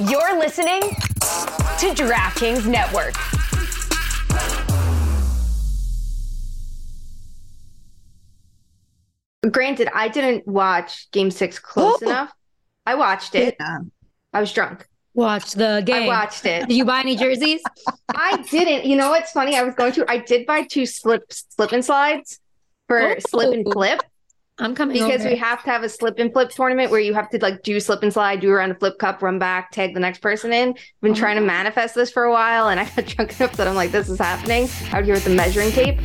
You're listening to DraftKings Network. Granted, I didn't watch game six close Oh. enough. I watched it. Yeah. I was drunk. Watch the game. I watched it. Did you buy any jerseys? I didn't. You know what's funny? I was going to. I did buy two slip slip and slides for Oh. slip and flip I'm coming because over. we have to have a slip and flip tournament where you have to like do slip and slide, do around a flip cup, run back, tag the next person in. I've been Oh. trying to manifest this for a while, and I got drunk enough that I'm like, this is happening out here with the measuring tape.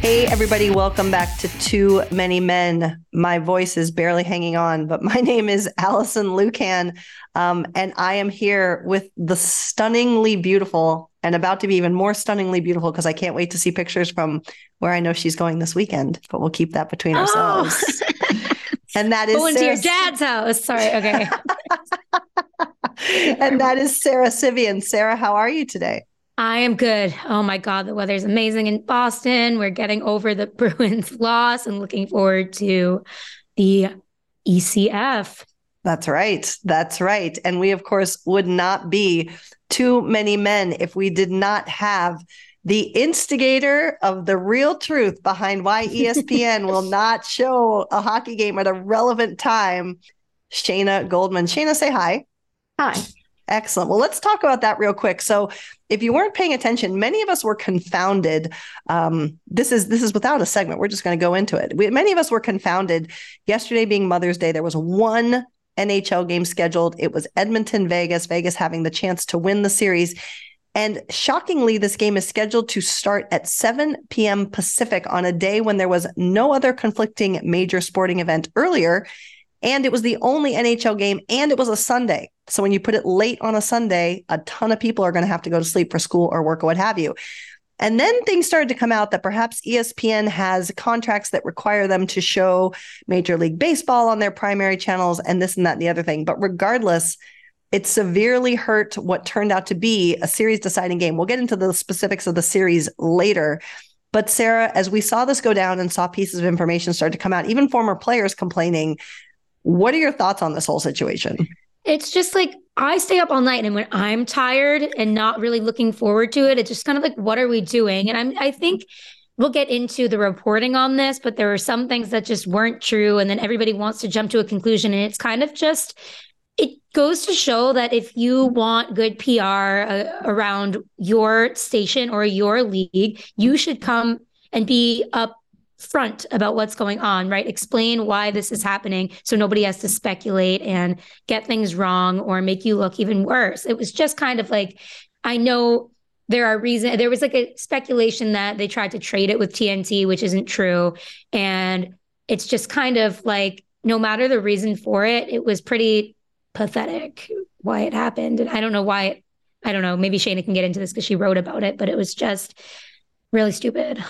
Hey, everybody, welcome back to Too Many Men. My voice is barely hanging on, but my name is Alison Lukan. Um, and I am here with the stunningly beautiful and about to be even more stunningly beautiful because I can't wait to see pictures from where I know she's going this weekend, but we'll keep that between Oh. ourselves. and that is Go into your Sara- dad's house. Sorry. Okay. and that is Sara Civian. Sara, how are you today? I am good. Oh my God, the weather's amazing in Boston. We're getting over the Bruins loss and looking forward to the ECF. That's right. That's right. And we, of course, would not be too many men if we did not have the instigator of the real truth behind why ESPN will not show a hockey game at a relevant time, Shayna Goldman. Shayna, say hi. Hi. Excellent. Well, let's talk about that real quick. So, if you weren't paying attention, many of us were confounded. Um, this is this is without a segment. We're just going to go into it. We, many of us were confounded. Yesterday being Mother's Day, there was one NHL game scheduled. It was Edmonton, Vegas. Vegas having the chance to win the series. And shockingly, this game is scheduled to start at 7 p.m. Pacific on a day when there was no other conflicting major sporting event earlier. And it was the only NHL game, and it was a Sunday. So when you put it late on a Sunday, a ton of people are going to have to go to sleep for school or work or what have you. And then things started to come out that perhaps ESPN has contracts that require them to show Major League Baseball on their primary channels and this and that and the other thing. But regardless, it severely hurt what turned out to be a series deciding game. We'll get into the specifics of the series later. But Sara, as we saw this go down and saw pieces of information start to come out, even former players complaining, what are your thoughts on this whole situation? It's just like I stay up all night and when I'm tired and not really looking forward to it, it's just kind of like, what are we doing? And I'm I think we'll get into the reporting on this, but there are some things that just weren't true. And then everybody wants to jump to a conclusion. And it's kind of just it goes to show that if you want good PR uh, around your station or your league, you should come and be up front about what's going on, right? Explain why this is happening so nobody has to speculate and get things wrong or make you look even worse. It was just kind of like, I know there are reasons, there was like a speculation that they tried to trade it with TNT, which isn't true. And it's just kind of like, no matter the reason for it, it was pretty pathetic why it happened. And I don't know why it, I don't know, maybe Shayna can get into this because she wrote about it, but it was just really stupid.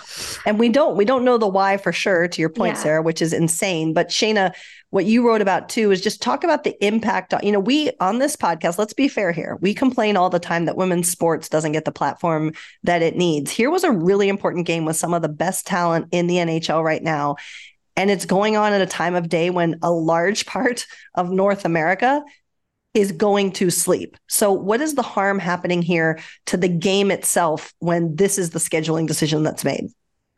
And we don't we don't know the why for sure to your point Yeah. Sara, which is insane, but Shayna what you wrote about too is just talk about the impact on, you know, we on this podcast, let's be fair here. We complain all the time that women's sports doesn't get the platform that it needs. Here was a really important game with some of the best talent in the NHL right now. And it's going on at a time of day when a large part of North America is going to sleep. So, what is the harm happening here to the game itself when this is the scheduling decision that's made?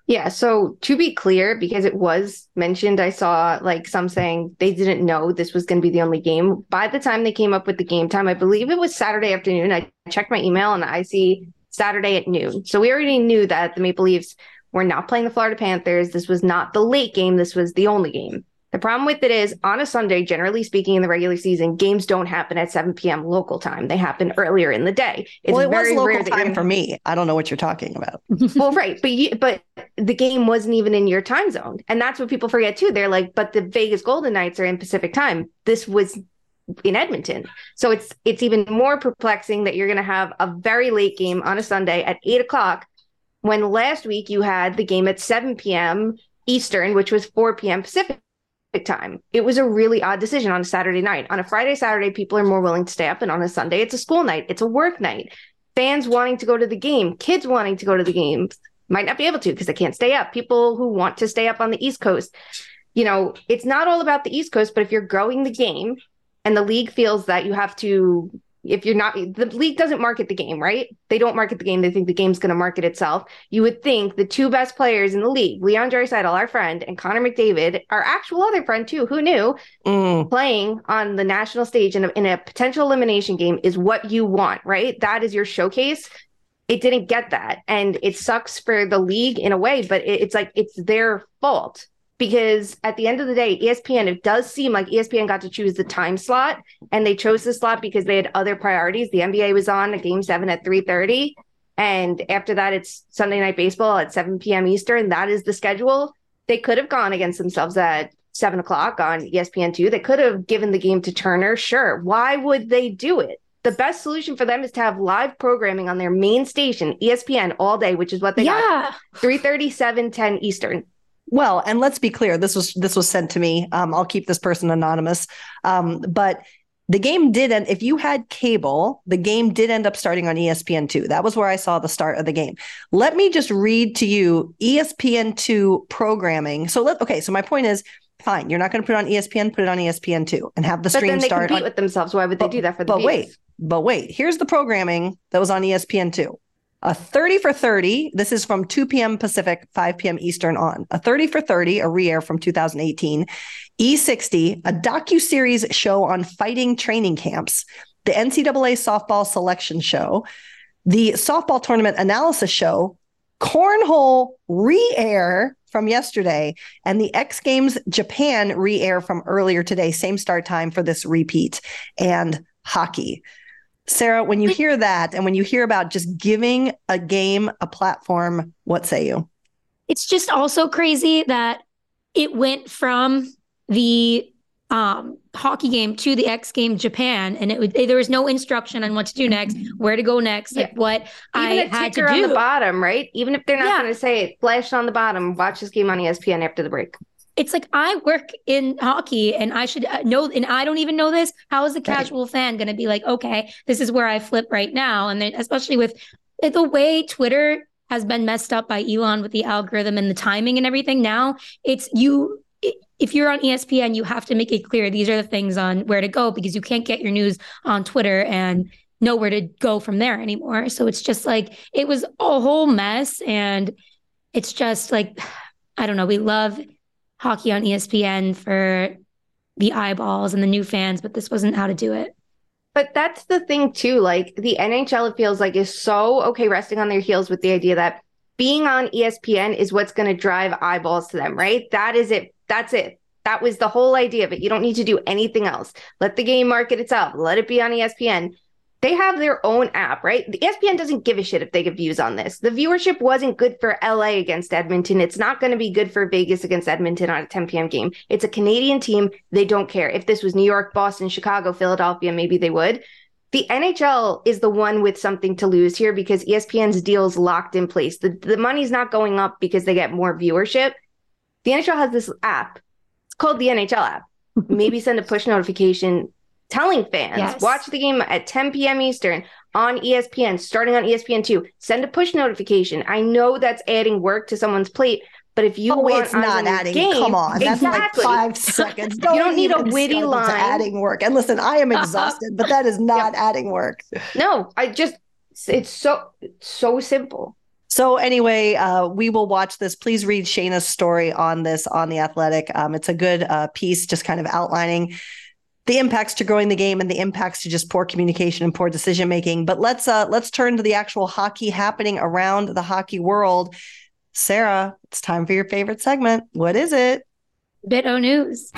Yeah. So to be clear, because it was mentioned, I saw like some saying they didn't know this was going to be the only game. By the time they came up with the game time, I believe it was Saturday afternoon. I checked my email and I see Saturday at noon. So we already knew that the Maple Leafs were not playing the Florida Panthers. This was not the late game. This was the only game. The problem with it is on a Sunday, generally speaking, in the regular season, games don't happen at 7 p.m. local time. They happen earlier in the day. It's well, it was local rare you're time for me. I don't know what you're talking about. well, right, but you, but the game wasn't even in your time zone, and that's what people forget too. They're like, but the Vegas Golden Knights are in Pacific time. This was in Edmonton, so it's it's even more perplexing that you're going to have a very late game on a Sunday at eight o'clock, when last week you had the game at seven p.m. Eastern, which was four p.m. Pacific time. It was a really odd decision on a Saturday night. On a Friday, Saturday, people are more willing to stay up, and on a Sunday, it's a school night, it's a work night. Fans wanting to go to the game, kids wanting to go to the game, might not be able to because they can't stay up. People who want to stay up on the East Coast, you know, it's not all about the East Coast, but if you're growing the game and the league feels that you have to if you're not the league doesn't market the game right? They don't market the game. They think the game's going to market itself. You would think the two best players in the league leon Draisaitl, our friend and connor mcdavid our actual other friend too who knew Mm. playing on the national stage in a, in a potential elimination game is what you want right? That is your showcase. It didn't get that. And it sucks for the league in a way but it, it's like it's their fault because at the end of the day espn it does seem like espn got to choose the time slot and they chose the slot because they had other priorities. The nba was on a game 7 at 3.30 and after that it's sunday night baseball at 7 p.m eastern. That is the schedule. They could have gone against themselves at 7 o'clock on E espn2 they could have given the game to turner. Sure. Why would they do it? The best solution for them is to have live programming on their main station espn all day which is what they got. Yeah. 3.37 10 eastern Well, and let's be clear. This was this was sent to me. Um, I'll keep this person anonymous. Um, but the game did end. If you had cable, the game did end up starting on ESPN two. That was where I saw the start of the game. Let me just read to you ESPN two programming. So let okay. So my point is, fine. You're not going to put it on ESPN. Put it on ESPN two and have the but stream then they start. compete On, with themselves why would they But- do that for the but views? wait, but wait. Here's the programming that was on ESPN two. A 30 for 30. This is from 2 p.m. Pacific, 5 p.m. Eastern on. A 30 for 30, a re-air from 2018. E60, a docu-series show on fighting training camps. The NCAA softball selection show. The softball tournament analysis show. Cornhole re-air from yesterday. And the X Games Japan re-air from earlier today. Same start time for this repeat. And hockey. Sara, when you hear that and when you hear about just giving a game a platform, what say you? It's just also crazy that it went from the um hockey game to the X game Japan and it would there was no instruction on what to do next, where to go next, like what Even I a had to ticker on the bottom, right? Even if they're not Yeah. going to say it, flash on the bottom. Watch this game on ESPN after the break. It's like I work in hockey and I should uh, know and I don't even know this. How is the Right. casual fan going to be like, "Okay, this is where I flip right now." And then especially with the way Twitter has been messed up by Elon with the algorithm and the timing and everything. Now it's you. If you're on ESPN, you have to make it clear these are the things on where to go because you can't get your news on Twitter and know where to go from there anymore. So it's just like it was a whole mess, and it's just like I don't know. We love hockey on ESPN for the eyeballs and the new fans, but this wasn't how to do it. But that's the thing too. Like the NHL, it feels like is so okay resting on their heels with the idea that being on ESPN is what's going to drive eyeballs to them, right? That is it. That's it. That was the whole idea of it. You don't need to do anything else. Let the game market itself. Let it be on ESPN. They have their own app, right? The ESPN doesn't give a shit if they get views on this. The viewership wasn't good for LA against Edmonton. It's not going to be good for Vegas against Edmonton on a 10 p.m. game. It's a Canadian team. They don't care. If this was New York, Boston, Chicago, Philadelphia, maybe they would. The NHL is the one with something to lose here because ESPN's deal's locked in place. The, the money's not going up because they get more viewership. The NHL has this app. It's called the NHL app. Maybe send a push notification telling fans Yes. watch the game at 10 p.m. Eastern on ESPN, starting on ESPN2. Send a push notification. I know that's adding work to someone's plate, but if you oh, want it's not adding. game, Come on, that's exactly. like five seconds. You don't need a witty line. Adding work, and listen, I am exhausted, but that is not adding work. No, I just it's so so simple. So anyway, uh, we will watch this. Please read Shayna's story on this on the Athletic. Um, it's a good uh, piece, just kind of outlining the impacts to growing the game and the impacts to just poor communication and poor decision making. But let's uh, let's turn to the actual hockey happening around the hockey world. Sara, it's time for your favorite segment. What is it? Bit O News.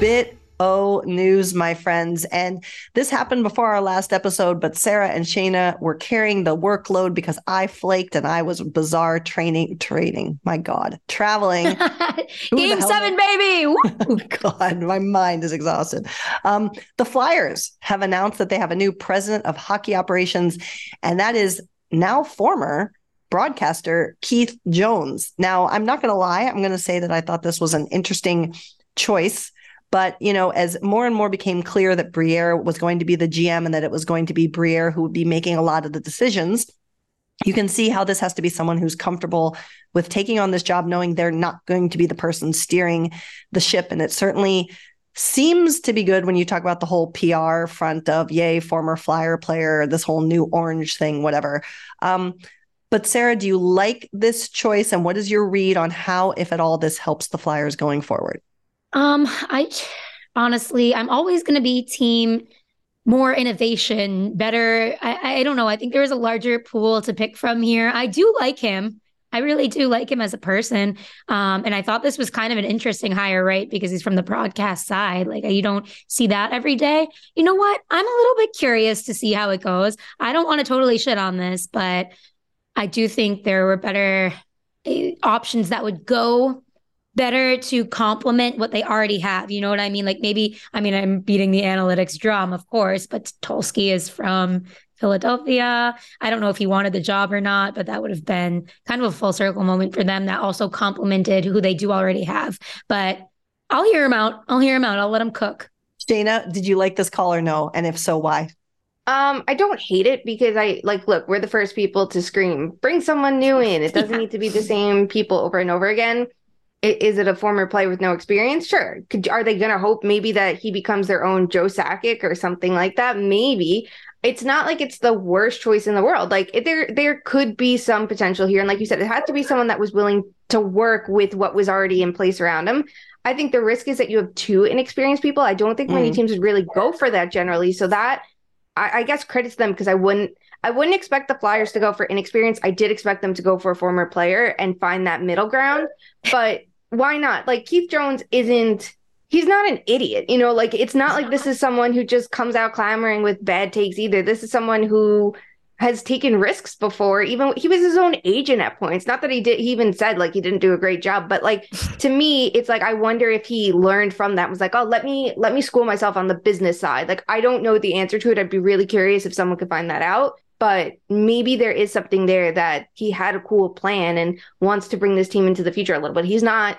Bit O news, my friends. And this happened before our last episode, but Sara and Shayna were carrying the workload because I flaked and I was bizarre training, training. My God, traveling. Game seven, baby. Oh God, my mind is exhausted. Um, the Flyers have announced that they have a new president of hockey operations, and that is now former broadcaster Keith Jones. Now, I'm not going to lie, I'm going to say that I thought this was an interesting choice. But you know, as more and more became clear that Briere was going to be the GM and that it was going to be Briere who would be making a lot of the decisions, you can see how this has to be someone who's comfortable with taking on this job, knowing they're not going to be the person steering the ship. And it certainly seems to be good when you talk about the whole PR front of yay, former flyer player, this whole new orange thing, whatever. Um, but Sara, do you like this choice? And what is your read on how, if at all, this helps the Flyers going forward? Um, I honestly, I'm always going to be team more innovation, better. I, I don't know. I think there's a larger pool to pick from here. I do like him. I really do like him as a person. Um, and I thought this was kind of an interesting hire, right? Because he's from the broadcast side. Like you don't see that every day. You know what? I'm a little bit curious to see how it goes. I don't want to totally shit on this, but I do think there were better uh, options that would go better to complement what they already have. You know what I mean? Like maybe, I mean, I'm beating the analytics drum, of course, but Tulsky is from Philadelphia. I don't know if he wanted the job or not, but that would have been kind of a full circle moment for them that also complemented who they do already have. But I'll hear him out. I'll hear him out. I'll let him cook. Shayna, did you like this call or no? And if so, why? Um, I don't hate it because I like look, we're the first people to scream, bring someone new in. It doesn't yeah. need to be the same people over and over again. Is it a former player with no experience? Sure. Could, are they going to hope maybe that he becomes their own Joe Sakic or something like that? Maybe it's not like it's the worst choice in the world. Like there there could be some potential here. And like you said, it had to be someone that was willing to work with what was already in place around him. I think the risk is that you have two inexperienced people. I don't think mm. many teams would really go for that generally. So that I, I guess credits them because I wouldn't I wouldn't expect the Flyers to go for inexperience. I did expect them to go for a former player and find that middle ground. But why not? Like Keith Jones isn't he's not an idiot. You know, like it's not like this is someone who just comes out clamoring with bad takes either. This is someone who has taken risks before. Even he was his own agent at points. Not that he did. He even said like he didn't do a great job. But like to me, it's like I wonder if he learned from that. Was like, oh, let me let me school myself on the business side. Like I don't know the answer to it. I'd be really curious if someone could find that out. But maybe there is something there that he had a cool plan and wants to bring this team into the future a little bit. He's not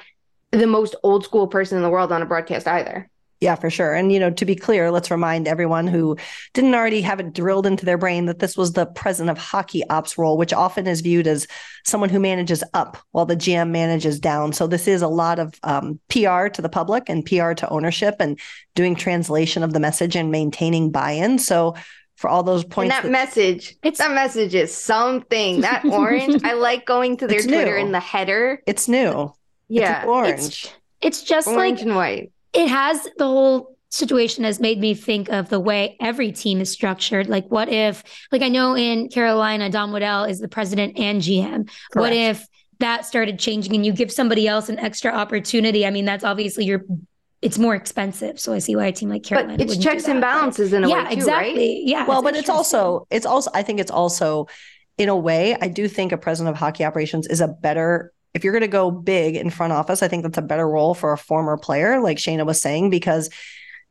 the most old school person in the world on a broadcast either. Yeah, for sure. And, you know, to be clear, let's remind everyone who didn't already have it drilled into their brain that this was the president of hockey ops role, which often is viewed as someone who manages up while the GM manages down. So this is a lot of um, PR to the public and PR to ownership and doing translation of the message and maintaining buy in. So for all those points. And that, that message, it's that message is something. That orange, I like going to their Twitter in the header. It's new. Yeah, it's orange. It's, it's just orange like and white. It has the whole situation has made me think of the way every team is structured. Like, what if, like, I know in Carolina, Don Waddell is the president and GM. Correct. What if that started changing and you give somebody else an extra opportunity? I mean, that's obviously your it's more expensive. So I see why a team like Carolina. But it's checks and balances in a yeah, way, too, exactly. Right? Yeah. Well, but it's also it's also I think it's also in a way I do think a president of hockey operations is a better if you're going to go big in front office, I think that's a better role for a former player, like Shayna was saying, because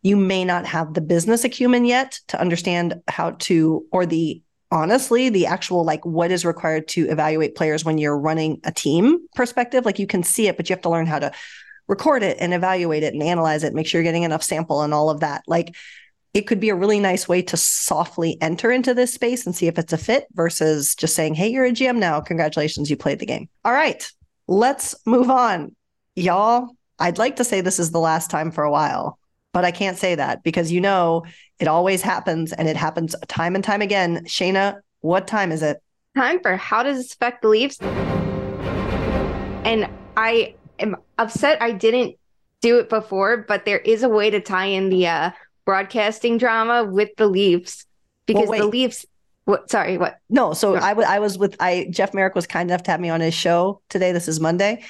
you may not have the business acumen yet to understand how to, or the honestly, the actual like what is required to evaluate players when you're running a team perspective. Like you can see it, but you have to learn how to record it and evaluate it and analyze it, make sure you're getting enough sample and all of that. Like it could be a really nice way to softly enter into this space and see if it's a fit versus just saying, hey, you're a GM now. Congratulations, you played the game. All right. Let's move on. Y'all, I'd like to say this is the last time for a while, but I can't say that because you know it always happens and it happens time and time again. Shayna, what time is it? Time for How Does This Affect the Leafs? And I am upset I didn't do it before, but there is a way to tie in the uh, broadcasting drama with the Leafs because well, the Leafs what? Sorry, what? No, so no. I, w- I was with I Jeff Marek was kind enough to have me on his show today. This is Monday,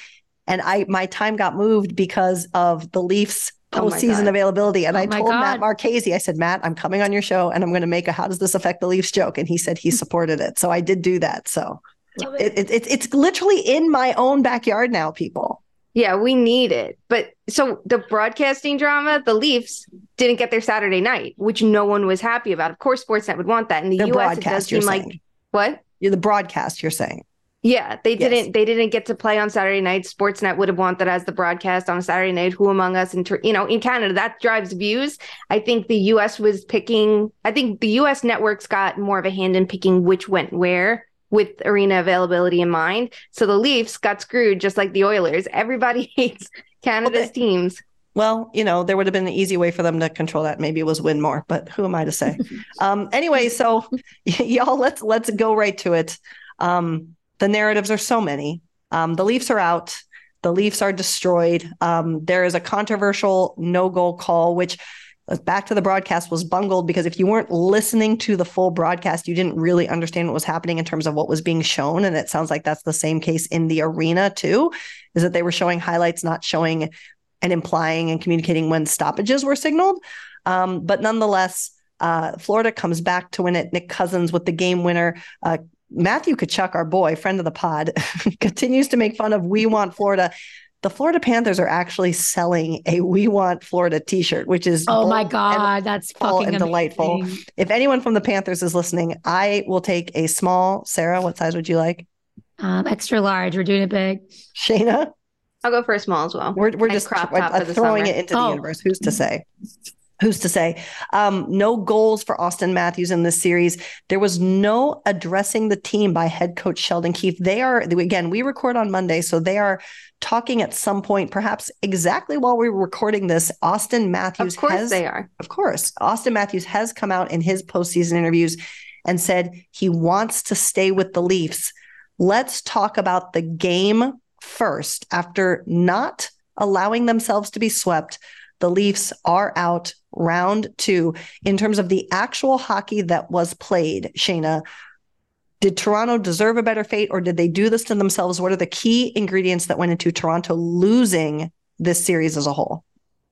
and I my time got moved because of the Leafs oh postseason oh availability. And oh I told God. Matt Marchese, I said, Matt, I'm coming on your show, and I'm going to make a "How does this affect the Leafs?" joke, and he said he supported it. So I did do that. So it, it, it, it's literally in my own backyard now, people. Yeah, we need it. But so the broadcasting drama, the Leafs didn't get their Saturday night, which no one was happy about. Of course, Sportsnet would want that. In the, the US, it does seem like what? You're the broadcast, you're saying. Yeah, they didn't. They didn't get to play on Saturday night. Sportsnet would have wanted that as the broadcast on a Saturday night. Who among us? And you know, in Canada, that drives views. I think the U.S. was picking. I think the U.S. networks got more of a hand in picking which went where with arena availability in mind. So the Leafs got screwed just like the Oilers. Everybody hates Canada's well, they, teams. well, you know, there would have been an easy way for them to control that. Maybe it was win more, but who am I to say? um, anyway, so y- y'all, let's let's go right to it. Um, the narratives are so many. Um, the Leafs are out. The Leafs are destroyed. Um, there is a controversial no goal call, which back to the broadcast was bungled because if you weren't listening to the full broadcast, you didn't really understand what was happening in terms of what was being shown. And it sounds like that's the same case in the arena too, is that they were showing highlights, not showing and implying and communicating when stoppages were signaled. Um, but nonetheless, uh, Florida comes back to win it. Nick Cousins with the game winner. Uh, Matthew Tkachuk, our boy, friend of the pod, continues to make fun of We Want Florida. The Florida Panthers are actually selling a We Want Florida t-shirt, which is Oh my god, that's full fucking and delightful. amazing. If anyone from the Panthers is listening, I will take a small. Sara, what size would you like? Um, extra large. We're doing it big. Shayna, I'll go for a small as well. we're we're And just crop we're, top uh, for the throwing summer. it into the Oh. universe. Who's to say? Who's to say? Um, no goals for Auston Matthews in this series. There was no addressing the team by head coach Sheldon Keefe. They are again. We record on Monday, so they are talking at some point, perhaps exactly while we're recording this. Auston Matthews Of course has they are. of course, Auston Matthews has come out in his postseason interviews and said he wants to stay with the Leafs. Let's talk about the game first. After not allowing themselves to be swept, the Leafs are out round two. In terms of the actual hockey that was played, Shayna, did Toronto deserve a better fate or did they do this to themselves? What are the key ingredients that went into Toronto losing this series as a whole?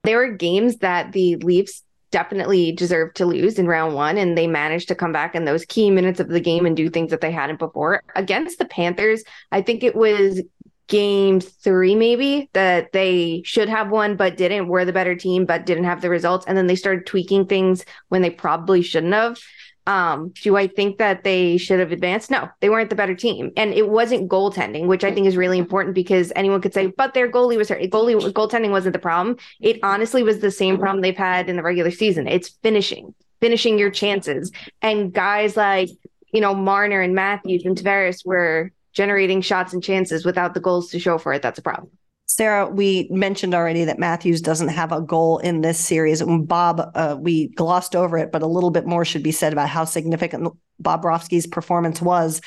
There were games that the Leafs definitely deserved to lose in round one, and they managed to come back in those key minutes of the game and do things that they hadn't before. Against the Panthers, I think it was game three, maybe, that they should have won, but didn't. Were the better team, but didn't have the results. And then they started tweaking things when they probably shouldn't have. Um, do I think that they should have advanced? No, they weren't the better team. And it wasn't goaltending, which I think is really important because anyone could say, but their goalie was hurt. Goalie goaltending wasn't the problem. It honestly was the same problem they've had in the regular season. It's finishing, finishing your chances. And guys like, you know, Marner and Matthews and Tavares were generating shots and chances without the goals to show for it. That's a problem. Sara, we mentioned already that Matthews doesn't have a goal in this series. And Bob, uh, we glossed over it, but a little bit more should be said about how significant Bobrovsky's performance was.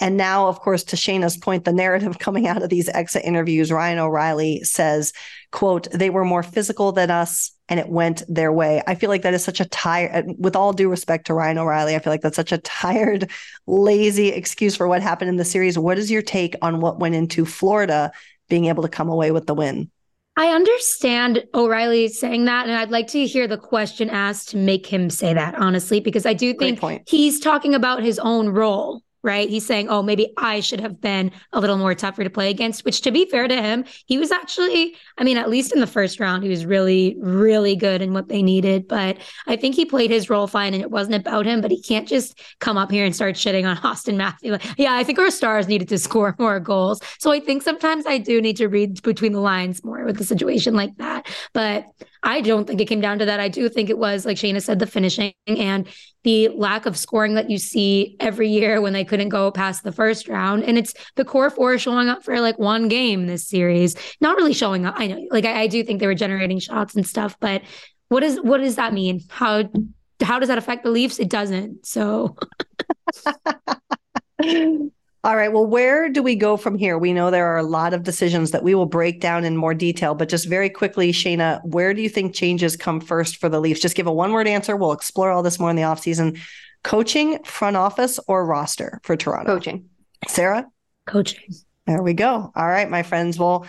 And now, of course, to Shayna's point, the narrative coming out of these exit interviews, Ryan O'Reilly says, quote, they were more physical than us and it went their way. I feel like that is such a tired, with all due respect to Ryan O'Reilly, I feel like that's such a tired, lazy excuse for what happened in the series. What is your take on what went into Florida being able to come away with the win? I understand O'Reilly saying that, and I'd like to hear the question asked to make him say that, honestly, because I do think he's talking about his own role, right? He's saying, oh, maybe I should have been a little more tougher to play against, which to be fair to him, he was actually, I mean, at least in the first round, he was really, really good in what they needed. But I think he played his role fine and it wasn't about him, but he can't just come up here and start shitting on Auston Matthews. Like, yeah, I think our stars needed to score more goals. So I think sometimes I do need to read between the lines more with a situation like that. But I don't think it came down to that. I do think it was, like Shayna said, the finishing and the lack of scoring that you see every year when they couldn't go past the first round. And it's the core four showing up for like one game this series, not really showing up. I know, like I, I do think they were generating shots and stuff, but what is what does that mean? How how does that affect the Leafs? It doesn't. So All right. Well, where do we go from here? We know there are a lot of decisions that we will break down in more detail, but just very quickly, Shayna, where do you think changes come first for the Leafs? Just give a one word answer. We'll explore all this more in the offseason. Coaching, front office, or roster for Toronto? Coaching. Sara? coaching. There we go. All right, my friends. Well,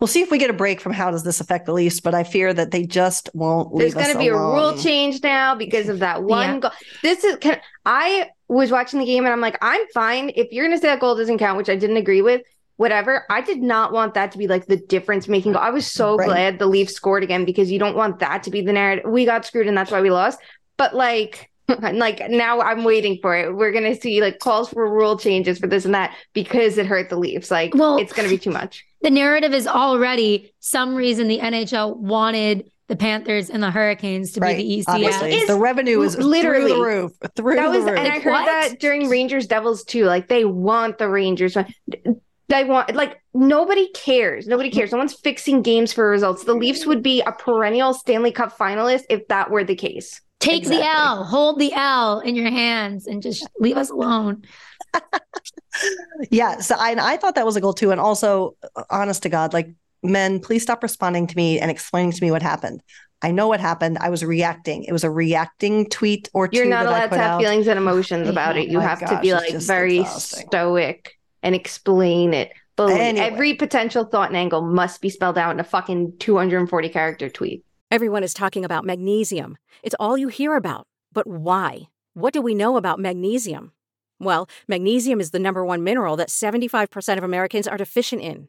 we'll see if we get a break from how does this affect the Leafs, but I fear that they just won't leave There's going to us be a rule change now because of that one Yeah. goal. This is can I was watching the game and I'm like, I'm fine if you're going to say that goal doesn't count, which I didn't agree with. Whatever. I did not want that to be like the difference making goal. I was so Right. glad the Leafs scored again because you don't want that to be the narrative. We got screwed and that's why we lost. But like, like now I'm waiting for it. We're gonna see like calls for rule changes for this and that because it hurt the Leafs. Like, Well- it's gonna be too much. The narrative is already some reason the NHL wanted the Panthers and the Hurricanes to Right. be the ECF. Obviously, the revenue is literally- through the roof. Through That was, the and. I heard What? that during Rangers Devils too. Like they want the Rangers. They want like nobody cares. Nobody cares. No one's fixing games for results. The Leafs would be a perennial Stanley Cup finalist if that were the case. Take exactly. the L, hold the L in your hands, and just leave us alone. yeah, so I, I thought that was a goal too, and also, honest to God, like men, please stop responding to me and explaining to me what happened. I know what happened. I was reacting. It was a reacting tweet or two. You're not allowed to have out. feelings and emotions oh about it. You oh have gosh, to be like very exhausting. stoic and explain it. But anyway. every potential thought and angle must be spelled out in a fucking 240 character tweet. Everyone is talking about magnesium. It's all you hear about. But why? What do we know about magnesium? Well, magnesium is the number one mineral that 75% of Americans are deficient in.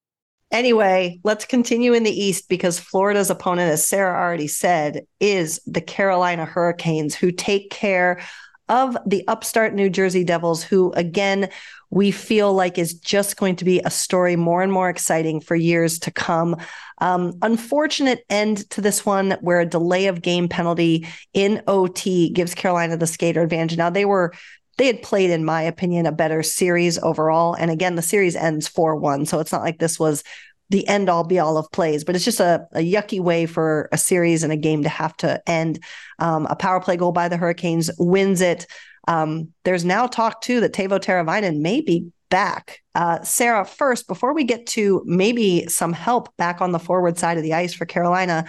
Anyway, let's continue in the East because Florida's opponent, as Sara already said, is the Carolina Hurricanes, who take care of the upstart New Jersey Devils, who again, we feel like is just going to be a story more and more exciting for years to come. Um, unfortunate end to this one where a delay of game penalty in OT gives Carolina the skater advantage. Now they were they had played, in my opinion, a better series overall. And again, the series ends 4 1. So it's not like this was the end all be all of plays, but it's just a, a yucky way for a series and a game to have to end. Um, a power play goal by the Hurricanes wins it. Um, there's now talk too that Teuvo Teravainen may be back. Uh, Sara, first, before we get to maybe some help back on the forward side of the ice for Carolina,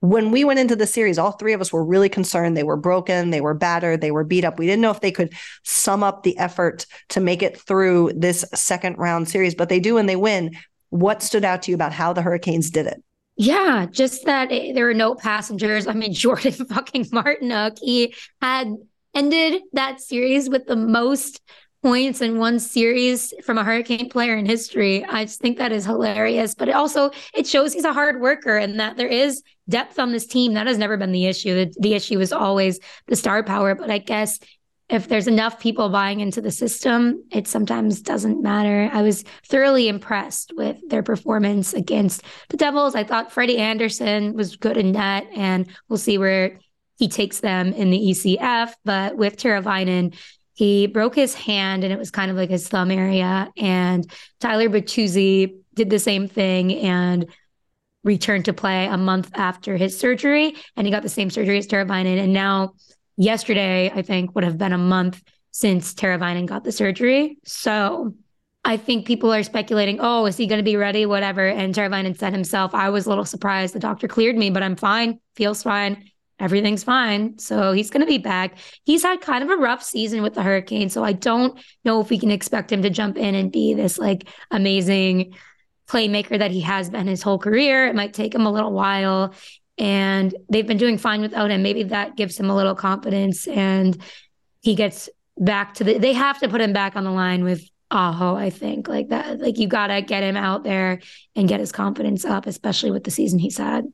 when we went into the series, all three of us were really concerned. They were broken, they were battered, they were beat up. We didn't know if they could sum up the effort to make it through this second round series, but they do and they win. What stood out to you about how the Hurricanes did it? Yeah, just that it, there were no passengers. I mean, Jordan fucking Martinook, he had ended that series with the most points in one series from a hurricane player in history i just think that is hilarious but it also it shows he's a hard worker and that there is depth on this team that has never been the issue the, the issue is always the star power but i guess if there's enough people buying into the system, it sometimes doesn't matter. I was thoroughly impressed with their performance against the Devils. I thought Freddie Andersen was good in net, and we'll see where he takes them in the ECF. But with Teravainen, he broke his hand, and it was kind of like his thumb area. And Tyler Bertuzzi did the same thing and returned to play a month after his surgery, and he got the same surgery as Teravainen, and now yesterday, I think, would have been a month since Teravainen got the surgery. So I think people are speculating, oh, is he going to be ready? Whatever. And Teravainen said himself, I was a little surprised. The doctor cleared me, but I'm fine, feels fine. Everything's fine. So he's going to be back. He's had kind of a rough season with the Hurricane. So I don't know if we can expect him to jump in and be this like amazing playmaker that he has been his whole career. It might take him a little while and they've been doing fine without him. Maybe that gives him a little confidence and he gets back to the they have to put him back on the line with Aho, I think. Like that, like you gotta get him out there and get his confidence up, especially with the season he's had.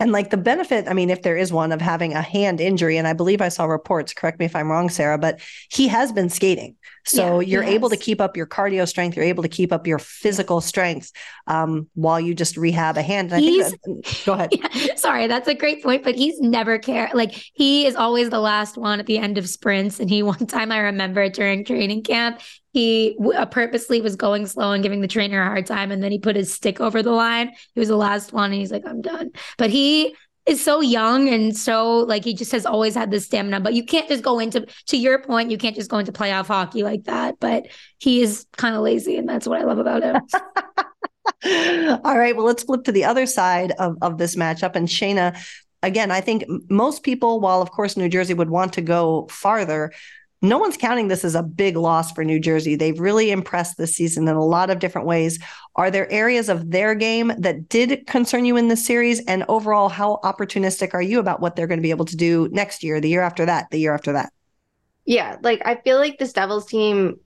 And like the benefit, I mean, if there is one of having a hand injury, and I believe I saw reports, correct me if I'm wrong, Sara, but he has been skating. So yeah, you're able to keep up your cardio strength, you're able to keep up your physical strength um, while you just rehab a hand. And I think that, go ahead. Yeah, sorry, that's a great point, but he's never care. Like he is always the last one at the end of sprints. And he one time I remember during training camp, he uh, purposely was going slow and giving the trainer a hard time and then he put his stick over the line. He was the last one and he's like i'm done. But he is so young and so like he just has always had the stamina. But you can't just go into to your point you can't just go into playoff hockey like that. But he is kind of lazy and that's what i love about him. All right well let's flip to the other side of, of this matchup. And shayna again, I think most people, while of course New Jersey would want to go farther, no one's counting this as a big loss for New Jersey. They've really impressed this season in a lot of different ways. Are there areas of their game that did concern you in this series? And overall, how opportunistic are you about what they're going to be able to do next year, the year after that, the year after that? Yeah, like I feel like this Devils team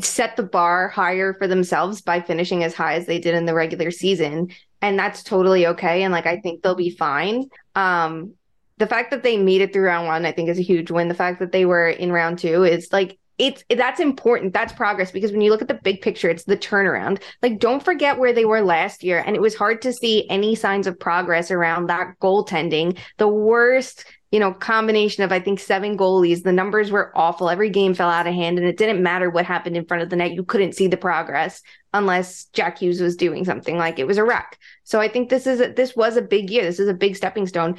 set the bar higher for themselves by finishing as high as they did in the regular season and that's totally okay and like I think they'll be fine. Um the fact that they made it through round 1 I think is a huge win. The fact that they were in round 2 is like it's that's important. That's progress because when you look at the big picture, it's the turnaround. Like, don't forget where they were last year, and it was hard to see any signs of progress around that goaltending. The worst you know, combination of I think seven goalies. The numbers were awful. Every game fell out of hand, and it didn't matter what happened in front of the net. You couldn't see the progress unless Jack Hughes was doing something like it was a wreck. So I think this is a, this was a big year. This is a big stepping stone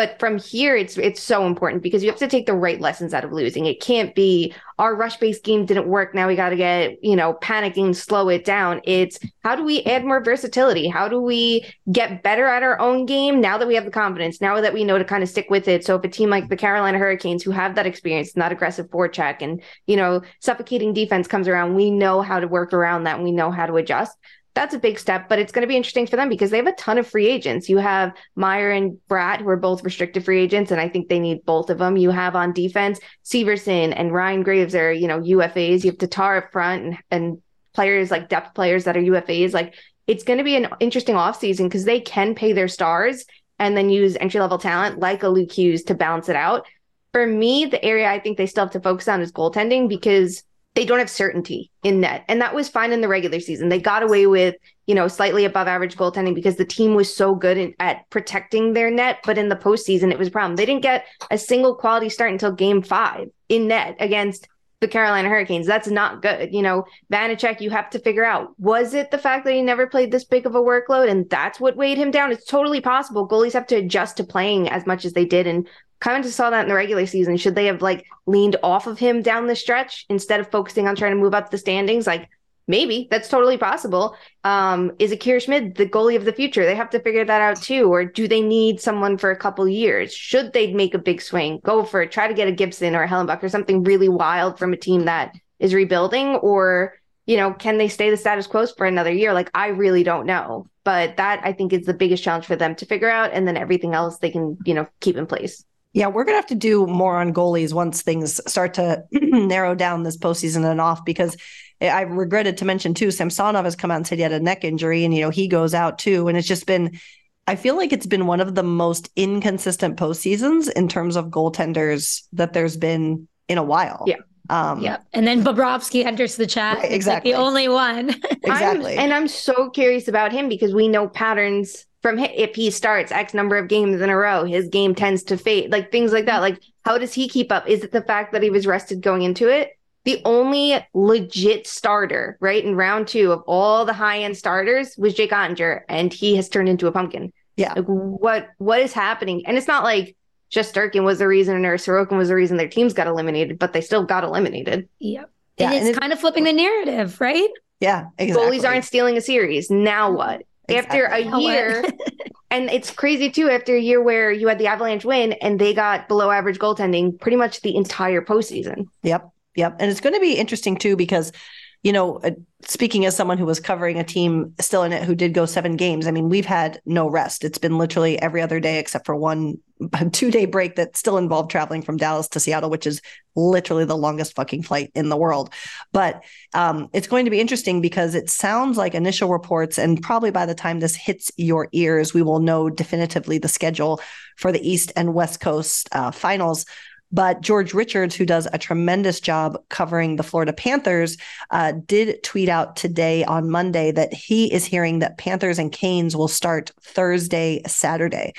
but from here it's it's so important because you have to take the right lessons out of losing. It can't be our rush based game didn't work. Now we got to get you know panicking slow it down. It's how do we add more versatility? How do we get better at our own game now that we have the confidence now that we know to kind of stick with it? So if a team like the carolina hurricanes who have that experience not aggressive forecheck and you know suffocating defense comes around we know how to work around that. We know how to adjust that's a big step, but it's going to be interesting for them because they have a ton of free agents. You have Meier and Bratt, who are both restricted free agents, and I think they need both of them. You have on defense Severson and Ryan Graves are, you know, UFAs. You have Tatar up front and, and players like depth players that are UFAs. Like it's going to be an interesting offseason because they can pay their stars and then use entry level talent like a Luke Hughes to balance it out. For me, the area I think they still have to focus on is goaltending because they don't have certainty in net. And that was fine in the regular season. They got away with, you know, slightly above average goaltending because the team was so good in, at protecting their net. But in the postseason, it was a problem. They didn't get a single quality start until game five in net against the Carolina Hurricanes. That's not good. You know, Vanecek, you have to figure out was it the fact that he never played this big of a workload and that's what weighed him down? It's totally possible. Goalies have to adjust to playing as much as they did and kind of saw that in the regular season. Should they have like leaned off of him down the stretch instead of focusing on trying to move up the standings? Like maybe that's totally possible. Um, is Akira Schmid the goalie of the future? They have to figure that out too. Or do they need someone for a couple years? Should they make a big swing? Go for it. Try to get a Gibson or a Hellebuyck or something really wild from a team that is rebuilding or you know, can they stay the status quo for another year? Like, I really don't know. But that I think is the biggest challenge for them to figure out. And then everything else they can, you know, keep in place. Yeah, we're going to have to do more on goalies once things start to narrow down this postseason and off because I regretted to mention too, Samsonov has come out and said he had a neck injury and, you know, he goes out too. And it's just been, I feel like it's been one of the most inconsistent postseasons in terms of goaltenders that there's been in a while. Yeah. Um, yeah. And then Bobrovsky enters the chat. Right, exactly. Like the only one. exactly. I'm, and I'm so curious about him because we know patterns from if he starts X number of games in a row, his game tends to fade, like things like that. Mm-hmm. Like, how does he keep up? Is it the fact that he was rested going into it? The only legit starter, right, in round two of all the high end starters was Jake Oettinger, and he has turned into a pumpkin. Yeah. Like, what what is happening? And it's not like just Shesterkin was the reason or Sorokin was the reason their teams got eliminated, but they still got eliminated. Yep. Yeah, and it's, and it's kind of flipping the narrative, right? Yeah, exactly. Goalies aren't stealing a series. Now mm-hmm. what? Exactly. After a year, and it's crazy too. After a year where you had the Avalanche win and they got below average goaltending pretty much the entire postseason. Yep, yep. And it's going to be interesting too because you know, uh, speaking as someone who was covering a team still in it who did go seven games, I mean, we've had no rest. It's been literally every other day except for one two day break that still involved traveling from Dallas to Seattle, which is literally the longest fucking flight in the world. But um, it's going to be interesting because it sounds like initial reports, and probably by the time this hits your ears, we will know definitively the schedule for the East and West Coast uh, finals. But George Richards, who does a tremendous job covering the Florida Panthers, uh, did tweet out today on Monday that he is hearing that Panthers and Canes will start Thursday, Saturday.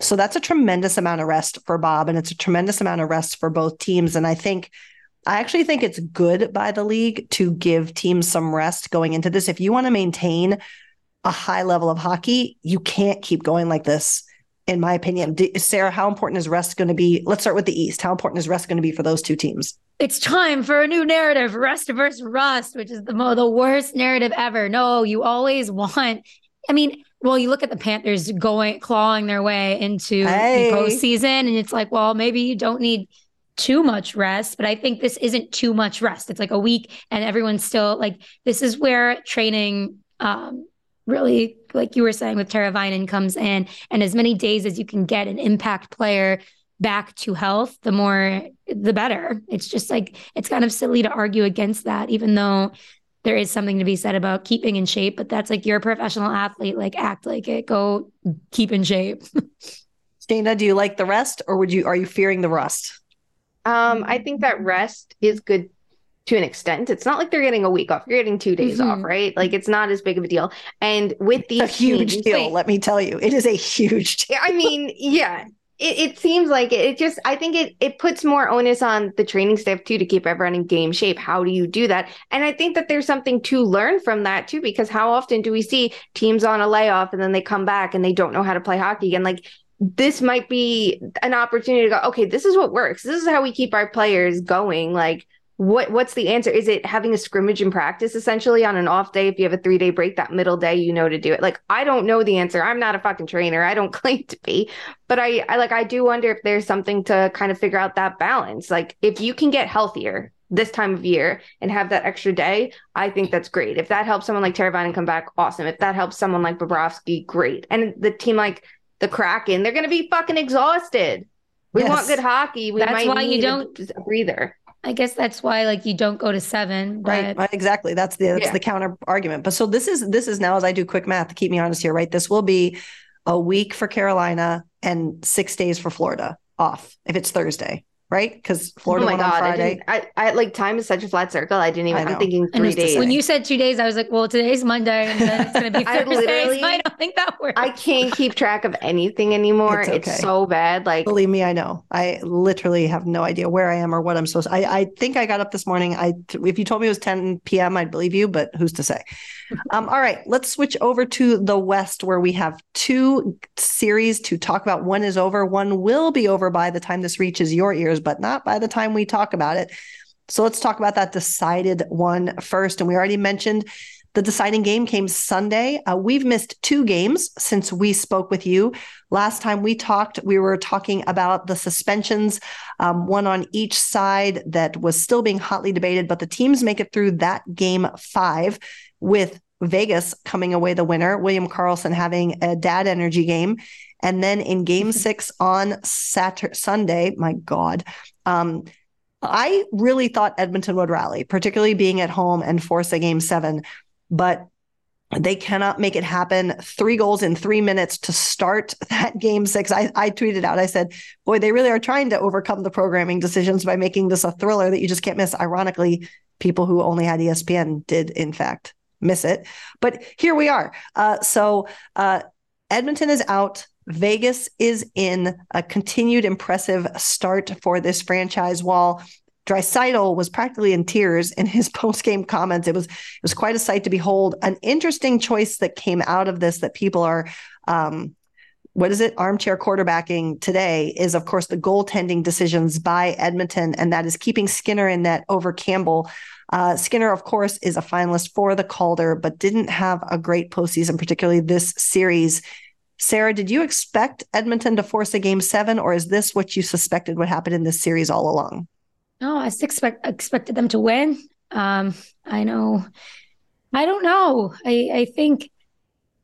So that's a tremendous amount of rest for Bob, and it's a tremendous amount of rest for both teams. And I think, I actually think it's good by the league to give teams some rest going into this. If you want to maintain a high level of hockey, you can't keep going like this in my opinion. Sara, how important is rest going to be? Let's start with the East. How important is rest going to be for those two teams? It's time for a new narrative, rest versus rust, which is the mo- the worst narrative ever. No, you always want. I mean, well, you look at the Panthers going clawing their way into Hey. the postseason, and it's like, well, maybe you don't need too much rest, but I think this isn't too much rest. It's like a week, and everyone's still like, this is where training, um, really, like you were saying with Teravainen comes in, and as many days as you can get an impact player back to health, the more the better. It's just like it's kind of silly to argue against that, even though there is something to be said about keeping in shape, but that's like you're a professional athlete, like act like it, go keep in shape. Shayna, do you like the rest or would you are you fearing the rust? Um, I think that rest is good to an extent. It's not like they're getting a week off. You're getting two days off, Mhm. right? Like it's not as big of a deal. And with these a huge teams- deal, let me tell you. It is a huge deal. I mean, yeah. It, it seems like it, it just I think it it puts more onus on the training staff too to keep everyone in game shape. How do you do that? And I think that there's something to learn from that too, because how often do we see teams on a layoff and then they come back and they don't know how to play hockey again? Like this might be an opportunity to go, okay, this is what works. This is how we keep our players going. Like what what's the answer? Is it having a scrimmage in practice essentially on an off day if you have a three day break, that middle day you know to do it? Like I don't know the answer. I'm not a fucking trainer. I don't claim to be. But I, I like I do wonder if there's something to kind of figure out that balance. Like if you can get healthier this time of year and have that extra day, I think that's great. If that helps someone like Teravainen come back, awesome. If that helps someone like Bobrovsky, great. And the team like the Kraken, they're gonna be fucking exhausted. We Yes. want good hockey. We That's why you don't- a breather. I guess that's why like you don't go to seven, but Right, exactly. That's the that's Yeah. the counter argument. But so this is this is now as I do quick math to keep me honest here, right? This will be a week for Carolina and six days for Florida off if it's Thursday, right? Because Florida oh my won god! I, Friday. didn't, I, I like time is such a flat circle. I didn't even. I I'm thinking And three days. when you said two days, I was like, well, today's Monday and then it's gonna be I Thursday. literally- so I don't think that works. I can't keep track of anything anymore. It's It's, so bad. Like Believe me, I know. I literally have no idea where I am or what I'm supposed. I I think I got up this morning. I if you told me it was 10 p.m., I'd believe you, but who's to say? Um, all right, let's switch over to the West, where we have two series to talk about. One is over. One will be over by the time this reaches your ears, but not by the time we talk about it. So let's talk about that decided one first. And we already mentioned the deciding game came Sunday. Uh, we've missed two games since we spoke with you. Last time we talked, we were talking about the suspensions, um, one on each side that was still being hotly debated, but the teams make it through that game five with Vegas coming away the winner, William Karlsson having a dad energy game. And then in game six on Saturday, Sunday, my God, um, I really thought Edmonton would rally, particularly being at home and force a game seven, but they cannot make it happen. Three goals in three minutes to start that game six. I, I tweeted out, I said, boy, they really are trying to overcome the programming decisions by making this a thriller that you just can't miss. Ironically, people who only had ESPN did, in fact, miss it. But here we are. Uh, so uh, Edmonton is out. Vegas is in a continued impressive start for this franchise. While Draisaitl was practically in tears in his post-game comments, it was it was quite a sight to behold. An interesting choice that came out of this that people are. Um, what is it? Armchair quarterbacking today is, of course, the goaltending decisions by Edmonton, and that is keeping Skinner in net over Campbell. Uh, Skinner, of course, is a finalist for the Calder, but didn't have a great postseason, particularly this series. Sara, did you expect Edmonton to force a game seven, or is this what you suspected would happen in this series all along? No, I expect expected them to win. Um, I know. I don't know. I I think